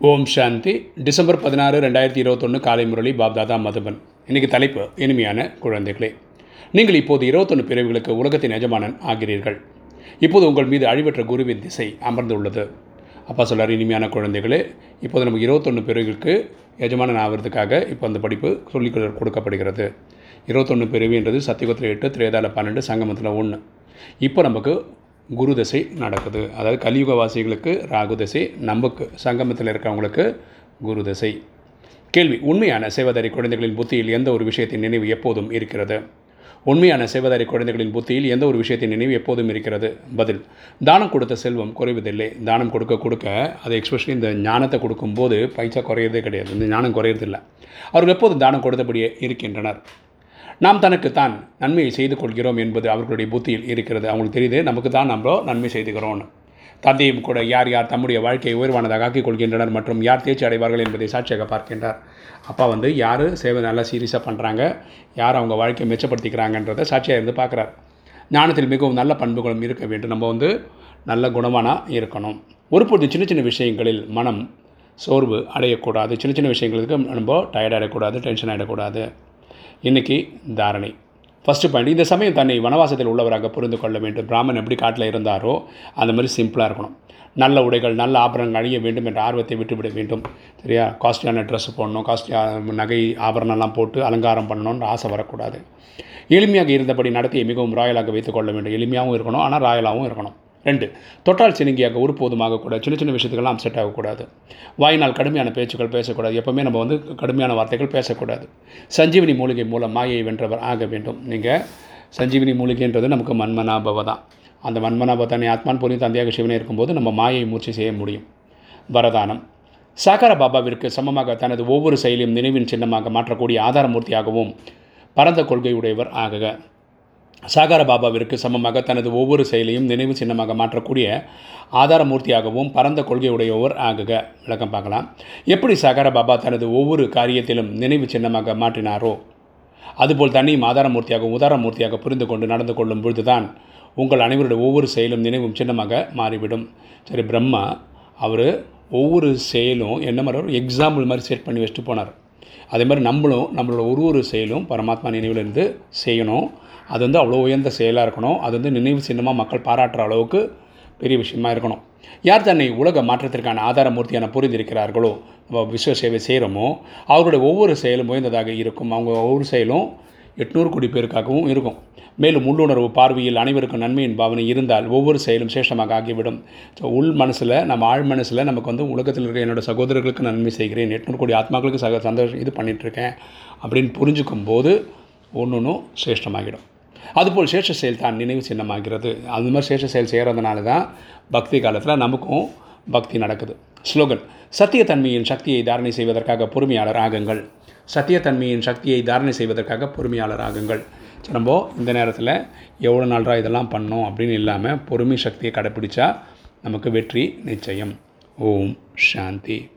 ஓம் சாந்தி. December பதினாறு ரெண்டாயிரத்தி இருபத்தொன்று காலை முரளி பாப்தாதா மதுபன். இன்னைக்கு தலைப்பு இனிமையான குழந்தைகளே. நீங்கள் இப்போது இருபத்தொன்று பிரிவுகளுக்கு உலகத்தின் எஜமானன் ஆகிறீர்கள். இப்போது உங்கள் மீது அழிவற்ற குருவின் திசை அமர்ந்துள்ளது. அப்பா சொல்றார் இனிமையான குழந்தைகளே இப்போது நமக்கு இருபத்தொன்று பிரிவுகளுக்கு எஜமானன் ஆகிறதுக்காக இப்போ அந்த படிப்பு சொல்லிக் கொடுக்கப்படுகிறது. இருபத்தொன்று பிரிவுன்றது சத்தியகுத்தில் எட்டு திரேதால பன்னெண்டு சங்கமத்தில் ஒன்று இப்போ நமக்கு குரு தசை நடக்குது. அதாவது கலியுக வாசிகளுக்கு ராகு தசை நமக்கு சங்கமத்தில் இருக்கவங்களுக்கு குரு தசை. கேள்வி உண்மையான சேவதாரி குழந்தைகளின் புத்தியில் எந்த ஒரு விஷயத்தின் நினைவு எப்போதும் இருக்கிறது? உண்மையான சேவதாரி குழந்தைகளின் புத்தியில் எந்த ஒரு விஷயத்தின் நினைவு எப்போதும் இருக்கிறது? பதில் தானம் கொடுத்த செல்வம் குறைவதில்லை. தானம் கொடுக்க கொடுக்க அது எக்ஸ்பெஷலி இந்த ஞானத்தை கொடுக்கும்போது பைசா குறையிறதே கிடையாது. இந்த ஞானம் குறையிறதில்லை. அவர்கள் எப்போதும் தானம் கொடுத்தபடியே இருக்கின்றனர். நாம் தனக்கு தான் நன்மையை செய்து கொள்கிறோம் என்பது அவர்களுடைய புத்தியில் இருக்கிறது. அவங்களுக்கு தெரியுது நமக்கு தான் நம்ம நன்மை செய்துகிறோம்னு தந்தையும் கூட யார் யார் தம்முடைய வாழ்க்கையை உயர்வானதாக ஆக்கிக் கொள்கின்றனர் மற்றும் யார் தேர்ச்சி அடைவார்கள் என்பதை சாட்சியாக பார்க்கின்றார். அப்பா வந்து யார்? சேவை நல்லா சீரியஸாக பண்ணுறாங்க யார் அவங்க வாழ்க்கையை மெச்சப்படுத்திக்கிறாங்கன்றதை சாட்சியாக இருந்து பார்க்குறார். ஞானத்தில் மிகவும் நல்ல பண்புகளும் இருக்க வேண்டும். நம்ம வந்து நல்ல குணமானாக இருக்கணும். ஒருபொழுது சின்ன சின்ன விஷயங்களில் மனம் சோர்வு அடையக்கூடாது. சின்ன சின்ன விஷயங்களுக்கு நம்ம டயர்ட் ஆகிடக்கூடாது டென்ஷன் ஆகிடக்கூடாது இன்றைக்கி தாரணை. ஃபஸ்ட்டு பாயிண்ட் இந்த சமயம் தன்னை வனவாசத்தில் உள்ளவராக புரிந்து கொள்ள வேண்டும். பிராமன் எப்படி காட்டில் இருந்தாரோ அந்த மாதிரி சிம்பிளாக இருக்கணும். நல்ல உடைகள் நல்ல ஆபரணங்கள் அணிய வேண்டும் என்ற ஆர்வத்தை விட்டுவிட வேண்டும். சரியா? காஸ்ட்லியான ட்ரெஸ் போடணும் காஸ்ட்லியான நகை ஆபரணம்லாம் போட்டு அலங்காரம் பண்ணணும்னு ஆசை வரக்கூடாது. எளிமையாக இருந்தபடி நடத்தியை மிகவும் ராயலாக வைத்துக் கொள்ள வேண்டும். எளிமையாகவும் இருக்கணும் ஆனால் ராயலாகவும் இருக்கணும். ரெண்டு தொட்டால் சினுங்கியாக ஒருபோதுமாக கூட சின்ன சின்ன விஷயத்துக்கெல்லாம் அப்செட் ஆகக்கூடாது. வாயினால் கடுமையான பேச்சுக்கள் பேசக்கூடாது. எப்போவுமே நம்ம வந்து கடுமையான வார்த்தைகள் பேசக்கூடாது. சஞ்சீவினி மூலிகை மூலம் மாயை வென்றவர் ஆக வேண்டும். நீங்கள் சஞ்சீவினி மூலிகைன்றது நமக்கு மன்மனாபவ தான். அந்த மன்மனாப தானே ஆத்மான் பொருள் தந்தையாக சிவனே இருக்கும்போது நம்ம மாயை மூச்சு செய்ய முடியும். வரதானம். சாகார பாபாவிற்கு சமமாக தனது ஒவ்வொரு செயலையும் நினைவின் சின்னமாக மாற்றக்கூடிய ஆதாரமூர்த்தியாகவும் பரந்த கொள்கையுடையவர் ஆகுக. சாகார பாபாவிற்கு சமமாக தனது ஒவ்வொரு செயலையும் நினைவு சின்னமாக மாற்றக்கூடிய ஆதாரமூர்த்தியாகவும் பரந்த கொள்கையுடையவர் ஆகுக. விளக்கம் பார்க்கலாம். எப்படி சாகார பாபா தனது ஒவ்வொரு காரியத்திலும் நினைவு சின்னமாக மாற்றினாரோ அதுபோல் தன்னையும் ஆதாரமூர்த்தியாகவும் உதாரமூர்த்தியாக புரிந்து கொண்டு நடந்து கொள்ளும் பொழுதுதான் உங்கள் அனைவருடைய ஒவ்வொரு செயலும் நினைவும் சின்னமாக மாறிவிடும். சரி பிரம்மா அவர் ஒவ்வொரு செயலும் என்ன மாதிரி ஒரு எக்ஸாம்பிள் மாதிரி செட் பண்ணி வச்சுட்டு போனார். அதே மாதிரி நம்மளும் நம்மளோட ஒரு ஒரு செயலும் பரமாத்மா நினைவிலிருந்து செய்யணும். அது வந்து அவ்வளோ உயர்ந்த செயலாக இருக்கணும். அது வந்து நினைவு சின்னமாக மக்கள் பாராட்டுற அளவுக்கு பெரிய விஷயமா இருக்கணும். யார் தன்னை உலக மாற்றத்திற்கான ஆதாரமூர்த்தியான புரிந்திருக்கிறார்களோ நம்ம விஸ்வ சேவை செய்கிறோமோ அவருடைய ஒவ்வொரு செயலும் உயர்ந்ததாக இருக்கும். அவங்க ஒவ்வொரு செயலும் எட்நூறு கோடி பேருக்காகவும் இருக்கும். மேலும் உள்ளுணர்வு பார்வையில் அனைவருக்கும் நன்மையின் பாவனை இருந்தால் ஒவ்வொரு செயலும் சேஷமாக ஆகிவிடும். ஸோ உள் மனசில் நம்ம ஆழ் மனசில் நமக்கு வந்து உலகத்தில் இருக்கிற என்னோட சகோதரர்களுக்கு நன்மை செய்கிறேன். எட்நூறு கோடி ஆத்மாக்களுக்கு சக சந்தோஷம் இது பண்ணிகிட்ருக்கேன் அப்படின்னு புரிஞ்சுக்கும் போது ஒன்று ஒன்றும் சிரேஷ்டமாகிடும். அதுபோல் சேஷ செயல் தான் நினைவு சின்னமாகிறது. அது மாதிரி சேஷ செயல் செய்கிறதுனால தான் பக்தி காலத்தில் நமக்கும் பக்தி நடக்குது. ஸ்லோகன் சத்தியத்தன்மையின் சக்தியை தாரணை செய்வதற்காக பொறுமையாளர் ஆகுங்கள். சத்தியத்தன்மையின் சக்தியை தாரணை செய்வதற்காக பொறுமையாளர் ஆகுங்கள். நம்ம இந்த நேரத்தில் எவ்வளோ நாளாக இதெல்லாம் பண்ணோம் அப்படின்னு இல்லாமல் பொறுமை சக்தியை கடைப்பிடிச்சா நமக்கு வெற்றி நிச்சயம். ஓம் சாந்தி.